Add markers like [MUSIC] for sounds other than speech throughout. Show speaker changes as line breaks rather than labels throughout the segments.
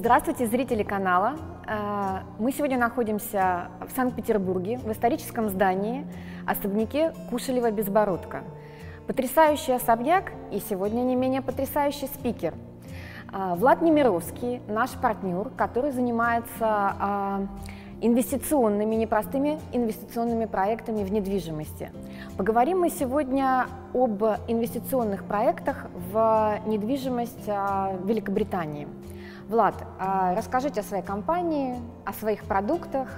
Здравствуйте, зрители канала. Э, мы сегодня находимся в Санкт-Петербурге, в историческом здании, особняке Кушелева-Безбородко. Потрясающий особняк и сегодня не менее потрясающий спикер. Э, Влад Немировский, наш партнер, который занимается э, инвестиционными, непростыми инвестиционными проектами в недвижимости. Поговорим мы сегодня об инвестиционных проектах в недвижимость Великобритании – Влад, а расскажите о своей компании, о своих продуктах,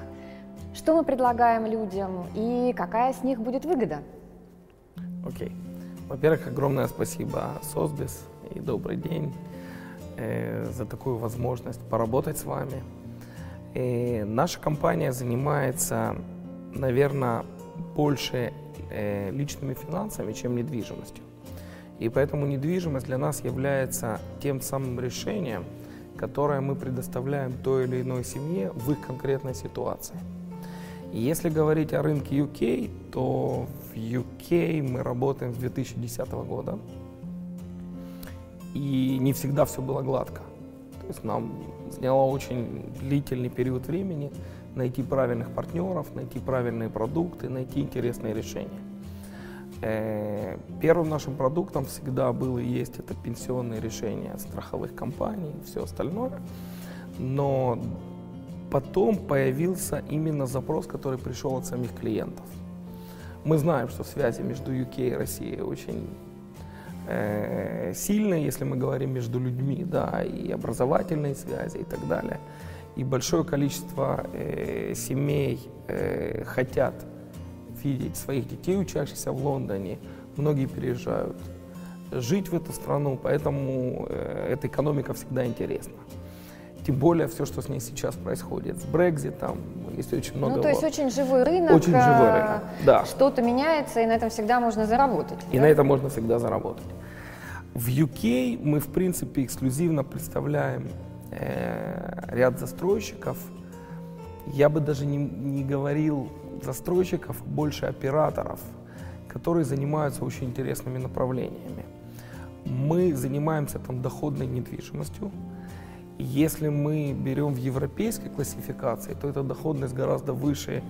что мы предлагаем людям и какая с них будет выгода.
Окей. Okay. Во-первых, огромное спасибо Сосбис и добрый день э, за такую возможность поработать с вами. И наша компания занимается, наверное, больше э, личными финансами, чем недвижимостью. И поэтому недвижимость для нас является тем самым решением, которое мы предоставляем той или иной семье в их конкретной ситуации. И если говорить о рынке UK, то в UK мы работаем с 2010 года. И не всегда все было гладко. То есть нам заняло очень длительный период времени найти правильных партнеров, найти правильные продукты, найти интересные решения. Э, первым нашим продуктом всегда было и есть это пенсионные решения страховых компаний и все остальное. Но потом появился именно запрос, который пришел от самих клиентов. Мы знаем, что связи между UK и Россией очень э, сильные, если мы говорим между людьми, да, и образовательные связи и так далее. И большое количество э, семей э, хотят видеть своих детей, учащихся в Лондоне. Многие переезжают жить в эту страну, поэтому э, эта экономика всегда интересна. Тем более все, что с ней сейчас происходит, с Брекзитом, есть очень много...
Ну, то есть очень живой рынок.
Очень живой э, рынок, да.
Что-то меняется, и на этом всегда можно заработать.
И да? на этом можно всегда заработать. В UK мы, в принципе, эксклюзивно представляем э, ряд застройщиков. Я бы даже не, не говорил застройщиков, больше операторов, которые занимаются очень интересными направлениями. Мы занимаемся там доходной недвижимостью. Если мы берем в европейской классификации, то эта доходность гораздо выше,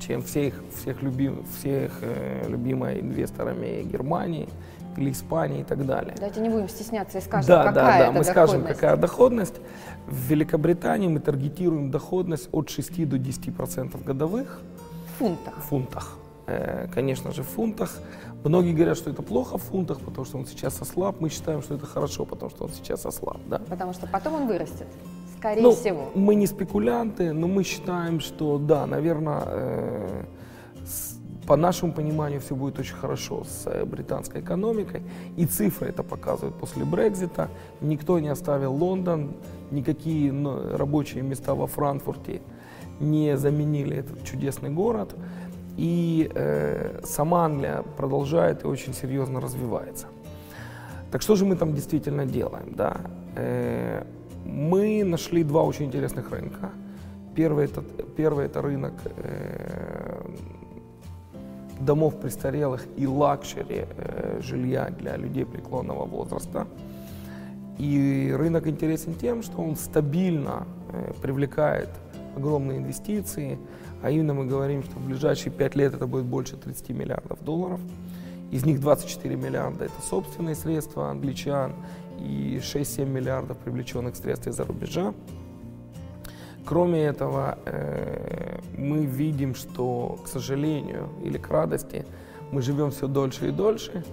чем всех, всех, любим, всех э, любимой инвесторами Германии или Испании и так далее.
Давайте не будем стесняться и скажем,
да,
какая
да, да,
это
мы скажем, какая доходность. В Великобритании мы таргетируем доходность от 6 до 10% годовых
фунтах?
В фунтах. Э, конечно же, в фунтах. Многие говорят, что это плохо в фунтах, потому что он сейчас ослаб. Мы считаем, что это хорошо, потому что он сейчас ослаб. Да?
Потому что потом он вырастет, скорее
ну,
всего.
Мы не спекулянты, но мы считаем, что да, наверное, э, по нашему пониманию все будет очень хорошо с э, британской экономикой. И цифры это показывают после Брекзита. Никто не оставил Лондон, никакие ну, рабочие места во Франкфурте не заменили этот чудесный город. И э, сама Англия продолжает и очень серьезно развивается. Так что же мы там действительно делаем? Да? Э, мы нашли два очень интересных рынка. Первый это, первый это рынок э, домов престарелых и luxury э, жилья для людей преклонного возраста. И рынок интересен тем, что он стабильно э, привлекает огромные инвестиции, а именно мы говорим, что в ближайшие 5 лет это будет больше 30 миллиардов долларов. Из них 24 миллиарда это собственные средства англичан и 6-7 миллиардов привлеченных средств из-за рубежа. Кроме этого, э, мы видим, что, к сожалению или к радости, мы живем все дольше и дольше,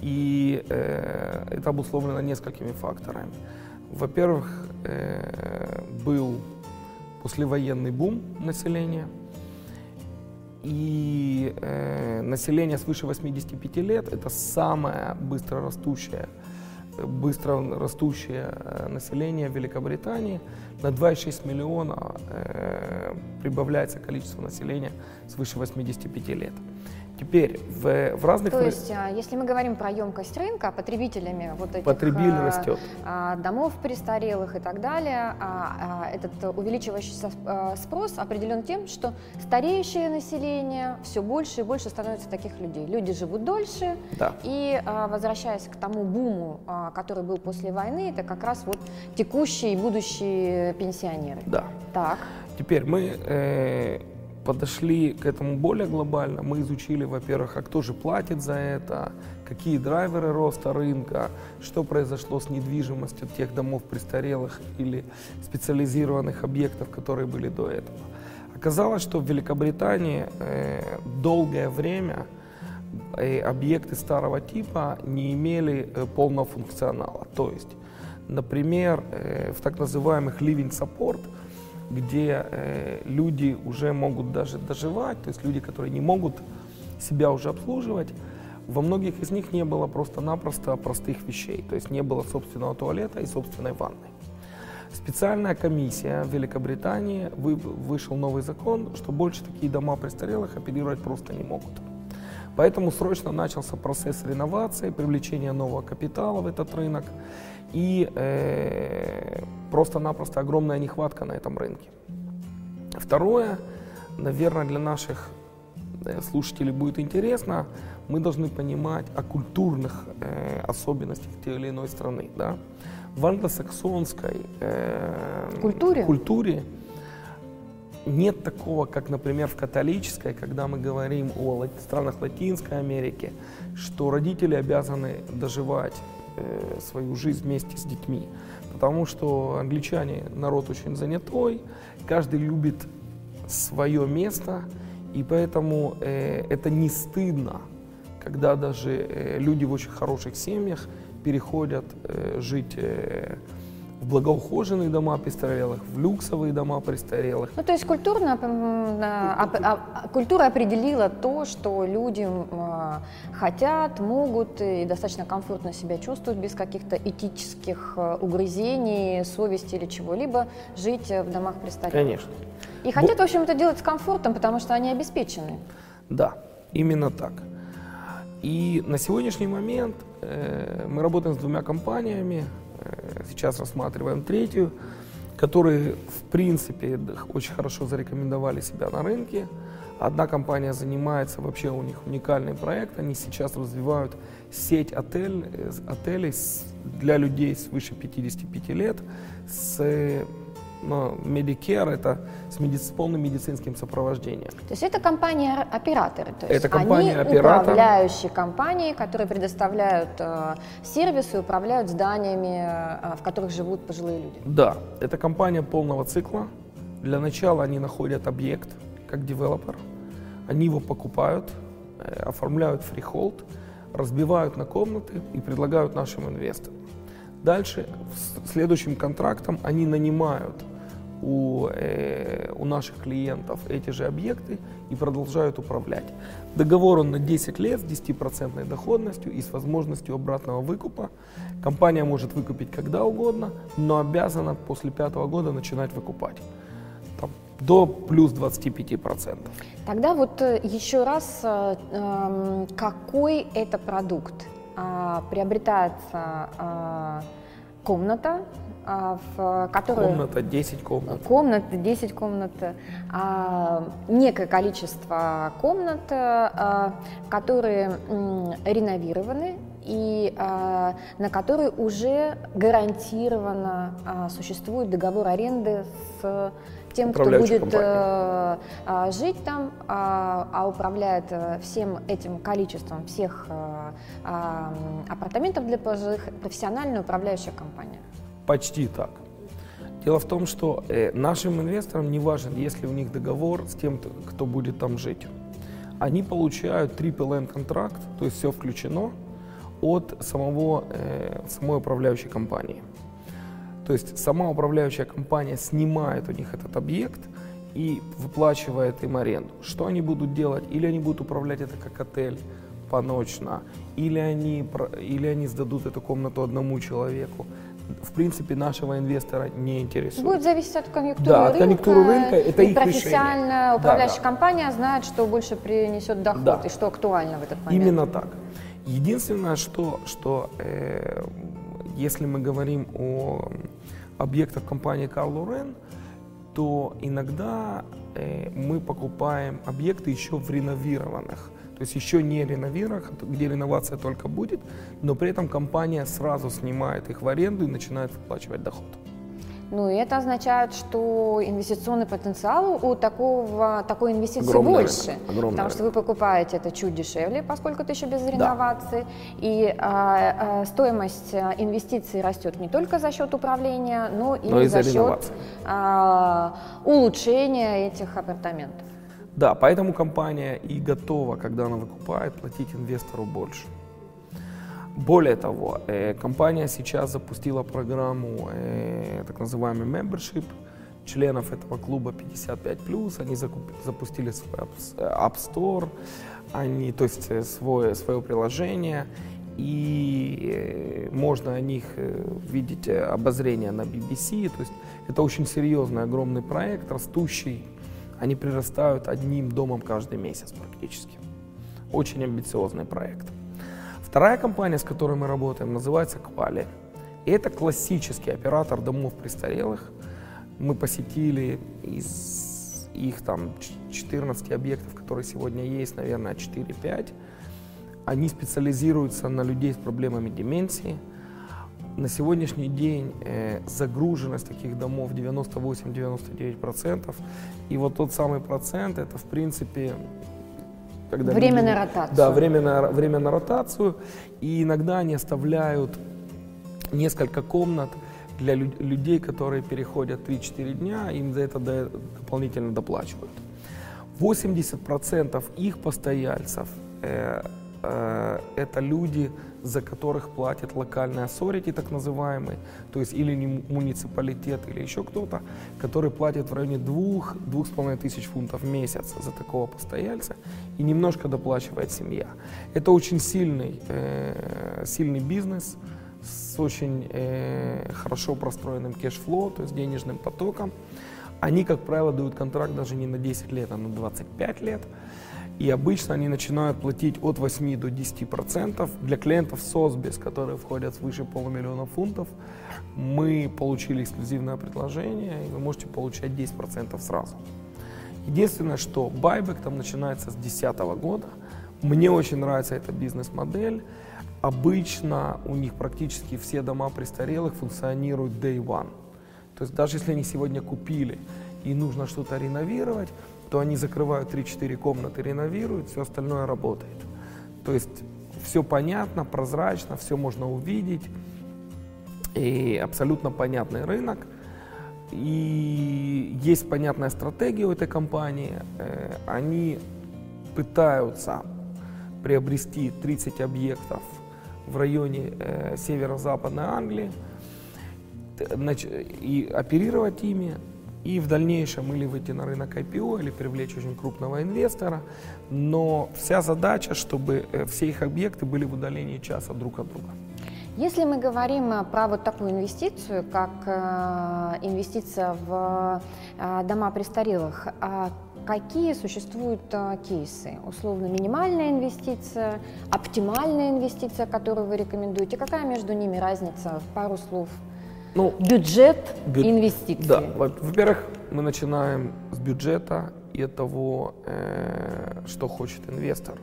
и э, это обусловлено несколькими факторами. Во-первых, э, был послевоенный бум населения. И э, население свыше 85 лет – это самое быстро растущее, быстро растущее э, население Великобритании. На 2,6 миллиона э, прибавляется количество населения свыше 85 лет. Теперь в, в разных...
То есть, а, если мы говорим про емкость рынка, потребителями вот этих
Потребитель а, растет.
домов престарелых и так далее, этот увеличивающийся спрос определен тем, что стареющее население все больше и больше становится таких людей. Люди живут дольше,
да.
и возвращаясь к тому буму, который был после войны, это как раз вот текущие и будущие пенсионеры.
Да.
Так.
Теперь мы э, подошли к этому более глобально. Мы изучили, во-первых, а кто же платит за это, какие драйверы роста рынка, что произошло с недвижимостью тех домов престарелых или специализированных объектов, которые были до этого. Оказалось, что в Великобритании э, долгое время э, объекты старого типа не имели э, полного функционала. То есть, например, в так называемых living support – где э, люди уже могут даже доживать, то есть люди, которые не могут себя уже обслуживать, во многих из них не было просто-напросто простых вещей, то есть не было собственного туалета и собственной ванны. Специальная комиссия в Великобритании, вы, вышел новый закон, что больше такие дома престарелых оперировать просто не могут. Поэтому срочно начался процесс реновации, привлечения нового капитала в этот рынок и э, просто-напросто огромная нехватка на этом рынке. Второе, наверное, для наших э, слушателей будет интересно, мы должны понимать о культурных э, особенностях той или иной страны. Да? В англосаксонской э,
культуре?
культуре нет такого, как, например, в католической, когда мы говорим о странах Латинской Америки, что родители обязаны доживать э, свою жизнь вместе с детьми. Потому что англичане народ очень занятой, каждый любит свое место, и поэтому э, это не стыдно, когда даже э, люди в очень хороших семьях переходят э, жить э, в благоухоженные дома престарелых, в люксовые дома престарелых.
Ну, то есть культурно, культура определила то, что люди хотят, могут и достаточно комфортно себя чувствуют без каких-то этических э, угрызений, совести или чего-либо жить в домах престарелых.
Конечно.
И хотят, в общем, это делать с комфортом, потому что они обеспечены.
Да, именно так. И на сегодняшний момент э, мы работаем с двумя компаниями, Э, сейчас рассматриваем третью, которые, в принципе, очень хорошо зарекомендовали себя на рынке. Одна компания занимается, вообще у них уникальный проект, они сейчас развивают сеть отель, э, отелей для людей свыше 55 лет с но Medicare это с, меди- с полным медицинским сопровождением.
То есть это компания-операторы, то есть
это компания
они управляющие компании, которые предоставляют э, сервисы, управляют зданиями, э, в которых живут пожилые люди.
Да, это компания полного цикла. Для начала они находят объект как девелопер, они его покупают, э, оформляют freehold, разбивают на комнаты и предлагают нашим инвесторам. Дальше, следующим контрактом они нанимают у, э, у наших клиентов эти же объекты и продолжают управлять. Договор он на 10 лет с 10% доходностью и с возможностью обратного выкупа. Компания может выкупить когда угодно, но обязана после пятого года начинать выкупать. Там, до плюс 25%.
Тогда вот э, еще раз, э, эм, какой это продукт? А, приобретается а, комната, в которой...
Комната, 10 комнат.
Комната, 10 комнат. Некое количество комнат, которые реновированы и на которые уже гарантированно существует договор аренды с тем, кто будет э, жить там, э, а управляет э, всем этим количеством всех э, апартаментов для пожилых профессиональная управляющая компания.
Почти так. Дело в том, что э, нашим инвесторам не важен, если у них договор с тем, кто будет там жить. Они получают triple N контракт, то есть все включено от самого, э, самой управляющей компании. То есть сама управляющая компания снимает у них этот объект и выплачивает им аренду. Что они будут делать? Или они будут управлять это как отель поночно, или они, или они сдадут эту комнату одному человеку. В принципе, нашего инвестора не интересует.
Будет зависеть от конъюнктуры
да,
рынка.
от конъюнктуры рынка, это
и
их
профессиональная
решение.
управляющая
да, да.
компания знает, что больше принесет доход
Да.
и что актуально в этот момент.
Именно так. Единственное, что, что э, если мы говорим о объектах компании Карл Лорен, то иногда э, мы покупаем объекты еще в реновированных. То есть еще не реновированных, где реновация только будет, но при этом компания сразу снимает их в аренду и начинает выплачивать доход.
Ну и это означает, что инвестиционный потенциал у такого, такой инвестиции
Огромный
больше.
рынок, огромный
потому что вы покупаете это чуть дешевле, поскольку это еще без
Да.
реновации. И а, а, стоимость а, инвестиций растет не только за счет управления, но и
Но и
за
за
счет а, улучшения этих апартаментов.
Да, поэтому компания и готова, когда она выкупает, платить инвестору больше. Более того, э, компания сейчас запустила программу э, так называемый membership. Членов этого клуба 55+, они закуп- запустили свой App- э, Store, они, то есть э, свое, свое приложение, и э, можно о них видеть обозрение на BBC. То есть это очень серьезный, огромный проект, растущий. Они прирастают одним домом каждый месяц практически. Очень амбициозный проект. Вторая компания, с которой мы работаем, называется Quali. И это классический оператор домов престарелых. Мы посетили из их там ч- 14 объектов, которые сегодня есть, наверное, 4-5. Они специализируются на людей с проблемами деменции. На сегодняшний день э, загруженность таких домов 98-99%. И вот тот самый процент, это в принципе... Когда
Время
люди-
на ротацию.
Да, время на, время на ротацию. И иногда они оставляют несколько комнат для лю- людей, которые переходят 3-4 дня, им за это до- дополнительно доплачивают. 80% их постояльцев э, это люди, за которых платит локальный authority, так называемый, то есть или муниципалитет, или еще кто-то, который платит в районе 2-2,5 тысяч фунтов в месяц за такого постояльца и немножко доплачивает семья. Это очень сильный, э, сильный бизнес с очень э, хорошо простроенным cash flow, то есть денежным потоком. Они, как правило, дают контракт даже не на 10 лет, а на 25 лет. И обычно они начинают платить от 8 до 10 процентов. Для клиентов Сосбис, которые входят свыше полумиллиона фунтов, мы получили эксклюзивное предложение, и вы можете получать 10 процентов сразу. Единственное, что байбек там начинается с 2010 года. Мне очень нравится эта бизнес-модель. Обычно у них практически все дома престарелых функционируют day one. То есть даже если они сегодня купили и нужно что-то реновировать, то они закрывают 3-4 комнаты, реновируют, все остальное работает. То есть все понятно, прозрачно, все можно увидеть. И абсолютно понятный рынок. И есть понятная стратегия у этой компании. Э, Они пытаются приобрести 30 объектов в районе э, северо-западной Англии и оперировать ими, и в дальнейшем или выйти на рынок IPO, или привлечь очень крупного инвестора. Но вся задача, чтобы э, все их объекты были в удалении часа друг от друга.
Если мы говорим э, про вот такую инвестицию, как э, инвестиция в дома престарелых, а какие существуют кейсы? Условно, минимальная инвестиция, оптимальная инвестиция, которую вы рекомендуете? Какая между ними разница? Пару слов.
Ну,
Бюджет
Бю-
инвестиций.
Да, во- во-первых, мы начинаем с бюджета и от того, э, что хочет инвестор.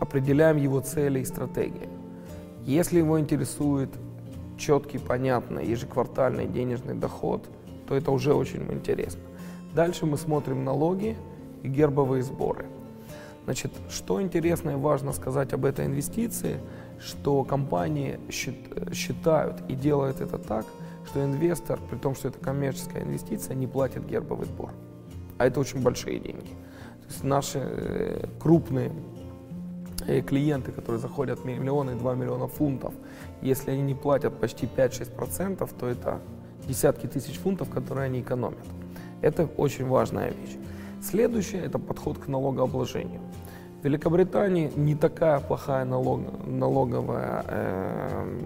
Определяем его цели и стратегии. Если его интересует четкий, понятный, ежеквартальный денежный доход, то это уже очень интересно. Дальше мы смотрим налоги и гербовые сборы. Значит, что интересно и важно сказать об этой инвестиции, что компании счит- считают и делают это так, что инвестор, при том, что это коммерческая инвестиция, не платит гербовый сбор. А это очень большие деньги. То есть наши э, крупные э, клиенты, которые заходят в миллионы, 2 миллиона фунтов, если они не платят почти 5-6%, то это десятки тысяч фунтов, которые они экономят. Это очень важная вещь. Следующее – это подход к налогообложению. Великобритании не такая плохая налог- налоговая, э,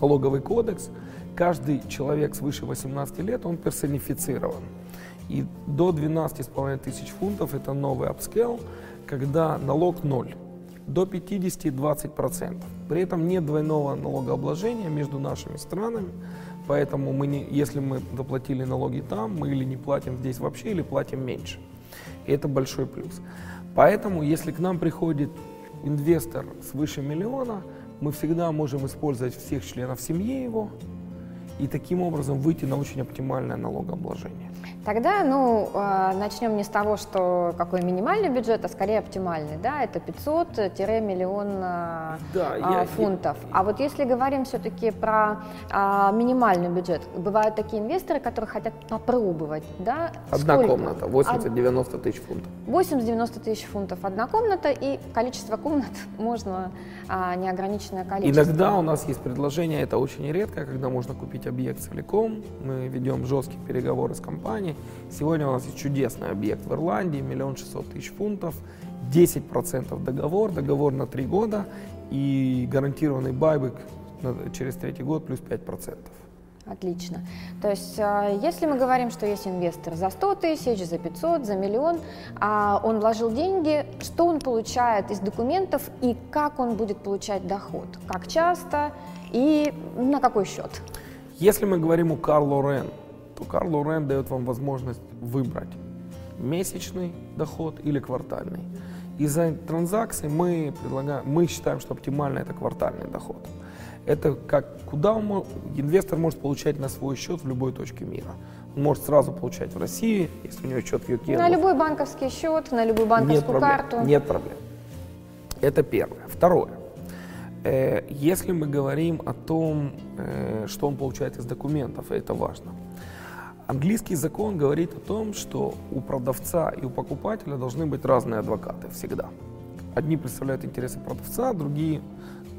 налоговый кодекс, каждый человек свыше 18 лет, он персонифицирован. И до 12,5 тысяч фунтов это новый upscale, когда налог ноль. До 50 20%. При этом нет двойного налогообложения между нашими странами. Поэтому мы не, если мы заплатили налоги там, мы или не платим здесь вообще, или платим меньше. И это большой плюс. Поэтому, если к нам приходит инвестор свыше миллиона, мы всегда можем использовать всех членов семьи его и таким образом выйти на очень оптимальное налогообложение.
Тогда, ну, а, начнем не с того, что какой минимальный бюджет, а скорее оптимальный, да, это 500-миллион а, да, я, фунтов. Я... А вот если говорим все-таки про а, минимальный бюджет, бывают такие инвесторы, которые хотят попробовать, да?
Одна сколько? комната, 80-90 тысяч фунтов.
80-90 тысяч фунтов одна комната, и количество комнат [LAUGHS] можно а, неограниченное количество.
Иногда у нас есть предложение, это очень редко, когда можно купить объект целиком, мы ведем жесткие переговоры с компанией, Сегодня у нас есть чудесный объект в Ирландии, миллион шестьсот тысяч фунтов, 10% договор, договор на три года и гарантированный байбек через третий год плюс 5%.
Отлично. То есть, а, если мы говорим, что есть инвестор за 100 тысяч, за 500, за миллион, а он вложил деньги, что он получает из документов и как он будет получать доход? Как часто и на какой счет?
Если мы говорим о Карло Рен, то Карл Лорен дает вам возможность выбрать месячный доход или квартальный. Из-за транзакций мы предлагаем, мы считаем, что оптимально это квартальный доход. Это как куда он, инвестор может получать на свой счет в любой точке мира. Он может сразу получать в России, если у него счет в UK.
На любой банковский счет, на любую банковскую
нет проблем,
карту.
Нет проблем. Это первое. Второе. Э, если мы говорим о том, э, что он получает из документов, это важно. Английский закон говорит о том, что у продавца и у покупателя должны быть разные адвокаты всегда. Одни представляют интересы продавца, другие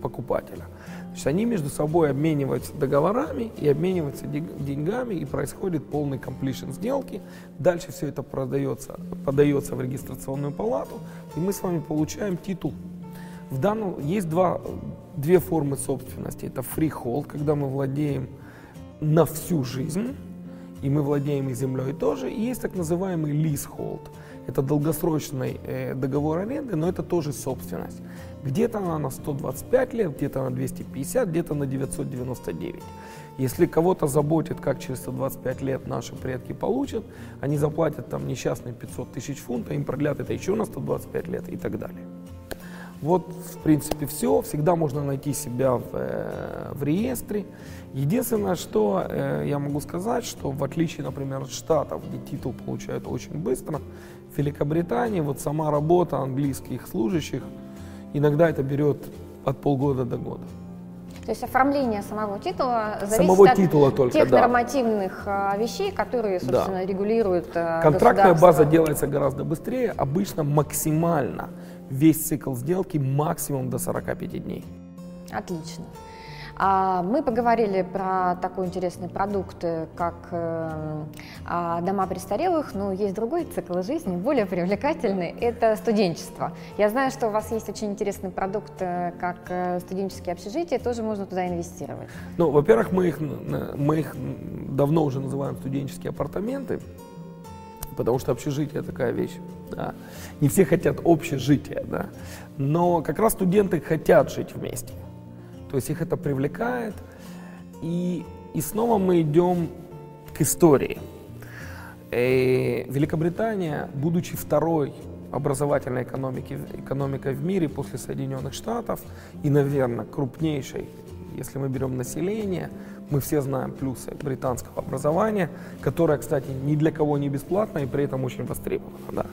покупателя. То есть они между собой обмениваются договорами и обмениваются деньгами, и происходит полный completion сделки. Дальше все это продается, подается в регистрационную палату, и мы с вами получаем титул. В данном есть два, две формы собственности. Это freehold, когда мы владеем на всю жизнь, и мы владеем и землей тоже. И есть так называемый leasehold. Это долгосрочный э, договор аренды, но это тоже собственность. Где-то она на 125 лет, где-то на 250, где-то на 999. Если кого-то заботит, как через 125 лет наши предки получат, они заплатят там несчастные 500 тысяч фунтов, им продлят это еще на 125 лет и так далее. Вот, в принципе, все. Всегда можно найти себя в, э, в реестре. Единственное, что э, я могу сказать, что в отличие, например, от Штатов, где титул получают очень быстро, в Великобритании вот сама работа английских служащих, иногда это берет от полгода до года.
То есть оформление самого титула зависит
самого
от
титула только,
тех
да.
нормативных а, вещей, которые, собственно, да. регулируют а,
Контрактная база делается гораздо быстрее, обычно максимально весь цикл сделки максимум до 45 дней.
Отлично. А, мы поговорили про такой интересный продукт, э, как э, а, дома престарелых, но есть другой цикл жизни, более привлекательный, это студенчество. Я знаю, что у вас есть очень интересный продукт, э, как студенческие общежития, тоже можно туда инвестировать.
Ну, во-первых, мы их, мы их давно уже называем студенческие апартаменты, потому что общежитие такая вещь. Да. Не все хотят общежитие, да. но как раз студенты хотят жить вместе. То есть их это привлекает. И, и снова мы идем к истории. И э, Великобритания, будучи второй образовательной экономики, экономикой в мире после Соединенных Штатов и, наверное, крупнейшей, если мы берем население, мы все знаем плюсы британского образования, которое, кстати, ни для кого не бесплатно и при этом очень востребовано. Да.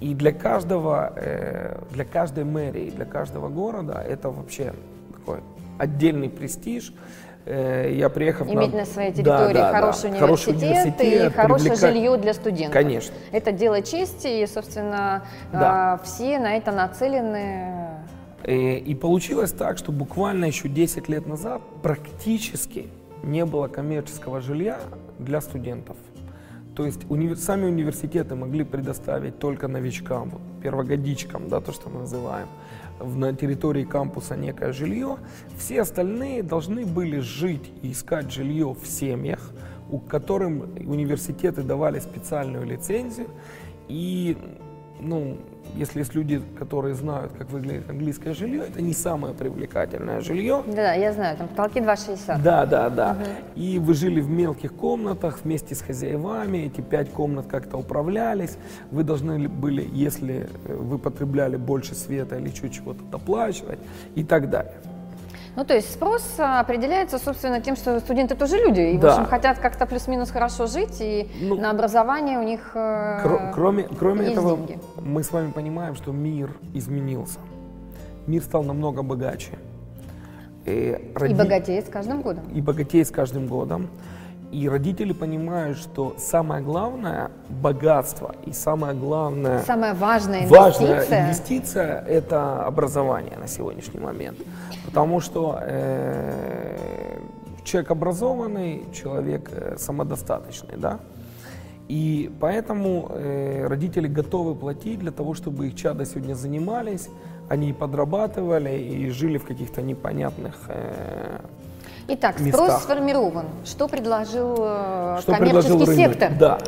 И для каждого, э, для каждой мэрии, для каждого города это вообще такой отдельный престиж.
Э, я приехав Иметь на, на своей территории да, да, хороший, да. университет хороший университет и хорошее привлекать... жилье для студентов.
Конечно.
Это дело чести, и, собственно, да. А, все на это нацелены.
И, э, и получилось так, что буквально еще 10 лет назад практически не было коммерческого жилья для студентов. То есть уни... сами университеты могли предоставить только новичкам, вот, первогодичкам, да, то, что мы называем. на территории кампуса некое жилье, все остальные должны были жить и искать жилье в семьях, у которым университеты давали специальную лицензию. И ну, если есть люди, которые знают, как выглядит английское жилье, это не самое привлекательное жилье.
Да, я знаю, там потолки 2,60.
Да, да, да. Угу. И вы жили в мелких комнатах вместе с хозяевами, эти пять комнат как-то управлялись. Вы должны были, если э, вы потребляли больше света или чуть чего-то доплачивать и так далее.
Ну, то есть спрос а, определяется, собственно, тем, что студенты тоже люди, и, да. в общем, хотят как-то плюс-минус хорошо жить, и ну, на образование у них э,
кр- Кроме, кроме есть этого, деньги. мы с вами понимаем, что мир изменился. Мир стал намного богаче.
И, роди... и богатеет с каждым годом.
И богатеет с каждым годом. И родители понимают, что самое главное богатство и самое главное...
Самая важная инвестиция. Важная
инвестиция – это образование на сегодняшний момент. Потому что э, человек образованный, человек э, самодостаточный, да? И поэтому э, родители готовы платить для того, чтобы их чада сегодня занимались, они подрабатывали и жили в каких-то непонятных э,
Итак,
местах.
спрос сформирован. Что предложил э, Что коммерческий
предложил рынок?
сектор?
Да.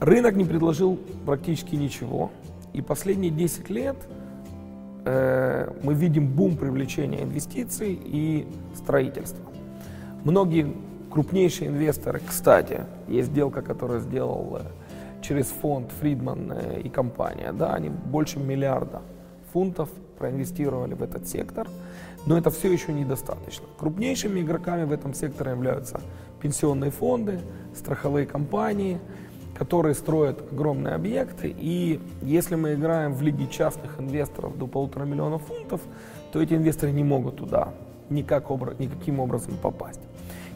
Рынок не предложил практически ничего. И последние 10 лет э, мы видим бум привлечения инвестиций и строительства. Многие крупнейшие инвесторы, кстати, есть сделка, которую сделал через фонд Фридман э, и компания, да, они больше миллиарда фунтов проинвестировали в этот сектор – но это все еще недостаточно. Крупнейшими игроками в этом секторе являются пенсионные фонды, страховые компании, которые строят огромные объекты. И если мы играем в лиге частных инвесторов до полутора миллионов фунтов, то эти инвесторы не могут туда никак никаким образом попасть.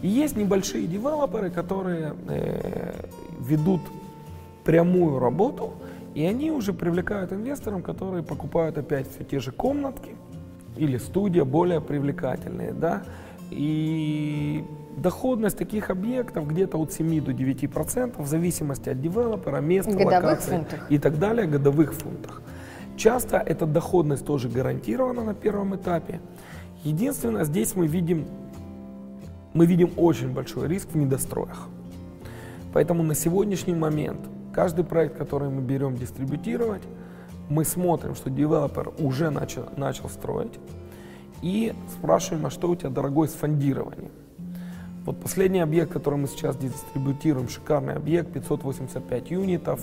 И есть небольшие девелоперы, которые э, ведут прямую работу, и они уже привлекают инвесторов, которые покупают опять все те же комнатки, или студия более привлекательные, да, и доходность таких объектов где-то от 7 до 9 процентов в зависимости от девелопера, места, годовых локации фунтах. и так далее, годовых фунтах. Часто эта доходность тоже гарантирована на первом этапе. Единственное, здесь мы видим, мы видим очень большой риск в недостроях. Поэтому на сегодняшний момент каждый проект, который мы берем дистрибутировать, мы смотрим, что девелопер уже начал, начал строить, и спрашиваем, а что у тебя, дорогой, с фондированием? Вот последний объект, который мы сейчас дистрибутируем, шикарный объект, 585 юнитов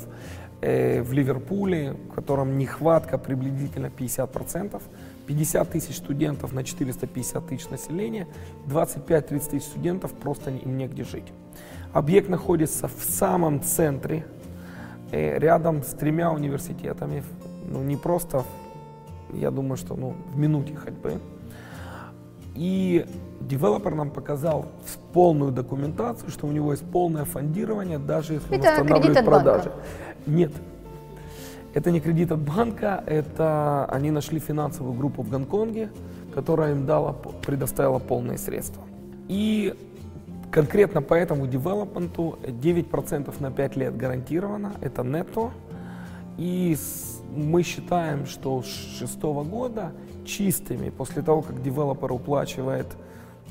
э, в Ливерпуле, в котором нехватка приблизительно 50%, 50 тысяч студентов на 450 тысяч населения, 25-30 тысяч студентов просто им негде жить. Объект находится в самом центре, э, рядом с тремя университетами, ну, не просто, я думаю, что ну, в минуте ходьбы. И девелопер нам показал полную документацию, что у него есть полное фондирование, даже если
это он устанавливает продажи. Банка.
Нет. Это не кредит от банка, это они нашли финансовую группу в Гонконге, которая им дала, предоставила полные средства. И конкретно по этому девелопменту 9% на 5 лет гарантировано, это нетто. И мы считаем, что с шестого года чистыми, после того, как девелопер уплачивает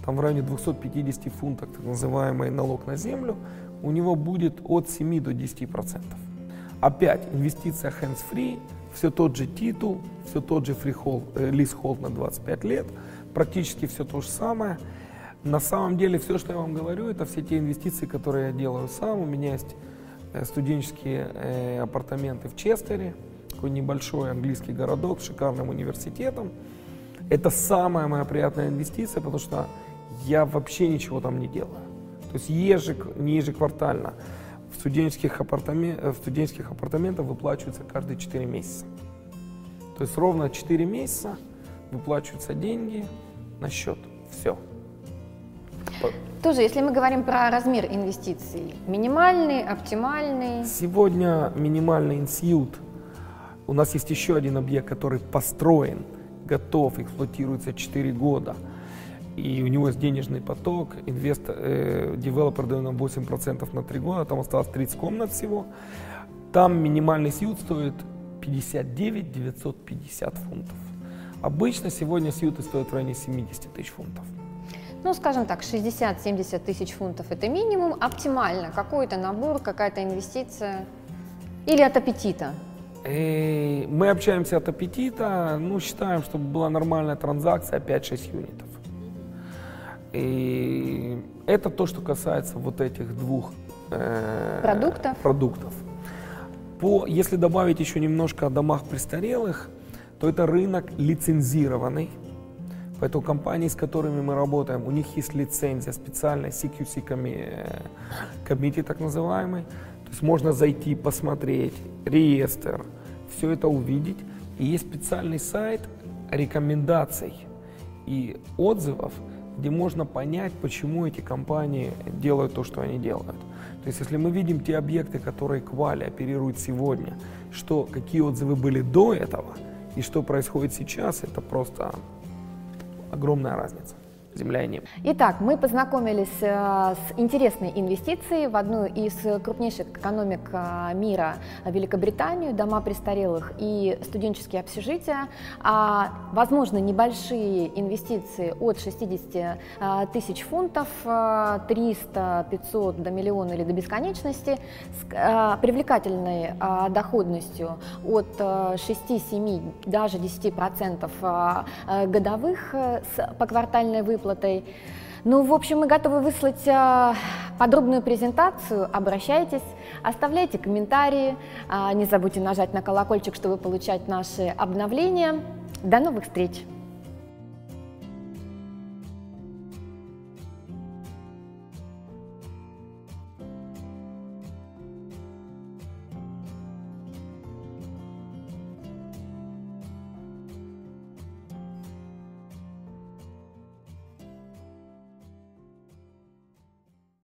там в районе 250 фунтов так называемый налог на землю, у него будет от 7 до 10 процентов. Опять инвестиция hands-free, все тот же титул, все тот же freehold, э, на 25 лет, практически все то же самое. На самом деле все, что я вам говорю, это все те инвестиции, которые я делаю сам. У меня есть э, студенческие э, апартаменты в Честере, такой небольшой английский городок с шикарным университетом. Это самая моя приятная инвестиция, потому что я вообще ничего там не делаю. То есть ежек, не ежеквартально. В студенческих, апартамен, в студенческих апартаментах выплачивается каждые 4 месяца. То есть ровно 4 месяца выплачиваются деньги на счет. Все.
Тоже, если мы говорим про размер инвестиций, минимальный, оптимальный?
Сегодня минимальный институт у нас есть еще один объект, который построен, готов, эксплуатируется 4 года. И у него есть денежный поток, инвестор, э, девелопер дает нам 8% на 3 года, там осталось 30 комнат всего. Там минимальный сьют стоит 59 950 фунтов. Обычно сегодня сьюты стоят в районе 70 тысяч фунтов.
Ну, скажем так, 60-70 тысяч фунтов – это минимум. Оптимально какой-то набор, какая-то инвестиция или от аппетита?
И мы общаемся от аппетита, ну, считаем, чтобы была нормальная транзакция 5-6 юнитов. И это то, что касается вот этих двух
э, продуктов.
продуктов. По, если добавить еще немножко о домах престарелых, то это рынок лицензированный. Поэтому компании, с которыми мы работаем, у них есть лицензия, специальная CQC комитет, так называемый. То есть можно зайти, посмотреть, реестр, все это увидеть. И есть специальный сайт рекомендаций и отзывов, где можно понять, почему эти компании делают то, что они делают. То есть если мы видим те объекты, которые Квали оперирует сегодня, что какие отзывы были до этого и что происходит сейчас, это просто огромная разница земля и небо.
Итак, мы познакомились э, с интересной инвестицией в одну из крупнейших экономик э, мира Великобританию, дома престарелых и студенческие общежития. А, возможно, небольшие инвестиции от 60 э, тысяч фунтов, 300, 500 до миллиона или до бесконечности, с привлекательной доходностью от 6-7, даже 10% годовых с поквартальной выплатой выплатой. Ну, в общем, мы готовы выслать э, подробную презентацию. Обращайтесь, оставляйте комментарии. Э, не забудьте нажать на колокольчик, чтобы получать наши обновления. До новых встреч!